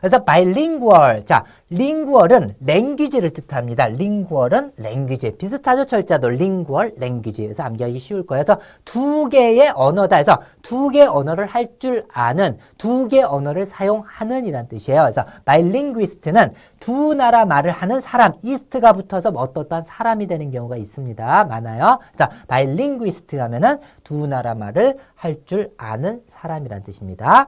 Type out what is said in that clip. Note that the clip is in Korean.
그래서 bilingual. 자, lingual은 랭귀지를 뜻합니다. lingual은 랭귀지. 비슷하죠? 철자도 lingual, 랭귀지. 그래서 암기하기 쉬울 거예요. 그래서 두 개의 언어다 해서 두 개의 언어를 할 줄 아는, 두 개의 언어를 사용하는 이란 뜻이에요. 그래서 bilinguist는 두 나라 말을 하는 사람, 이스트가 붙어서 뭐 어떠한 사람이 되는 경우가 있습니다. 많아요. 그래서 bilinguist 하면은 두 나라 말을 할 줄 아는 사람이란 뜻입니다.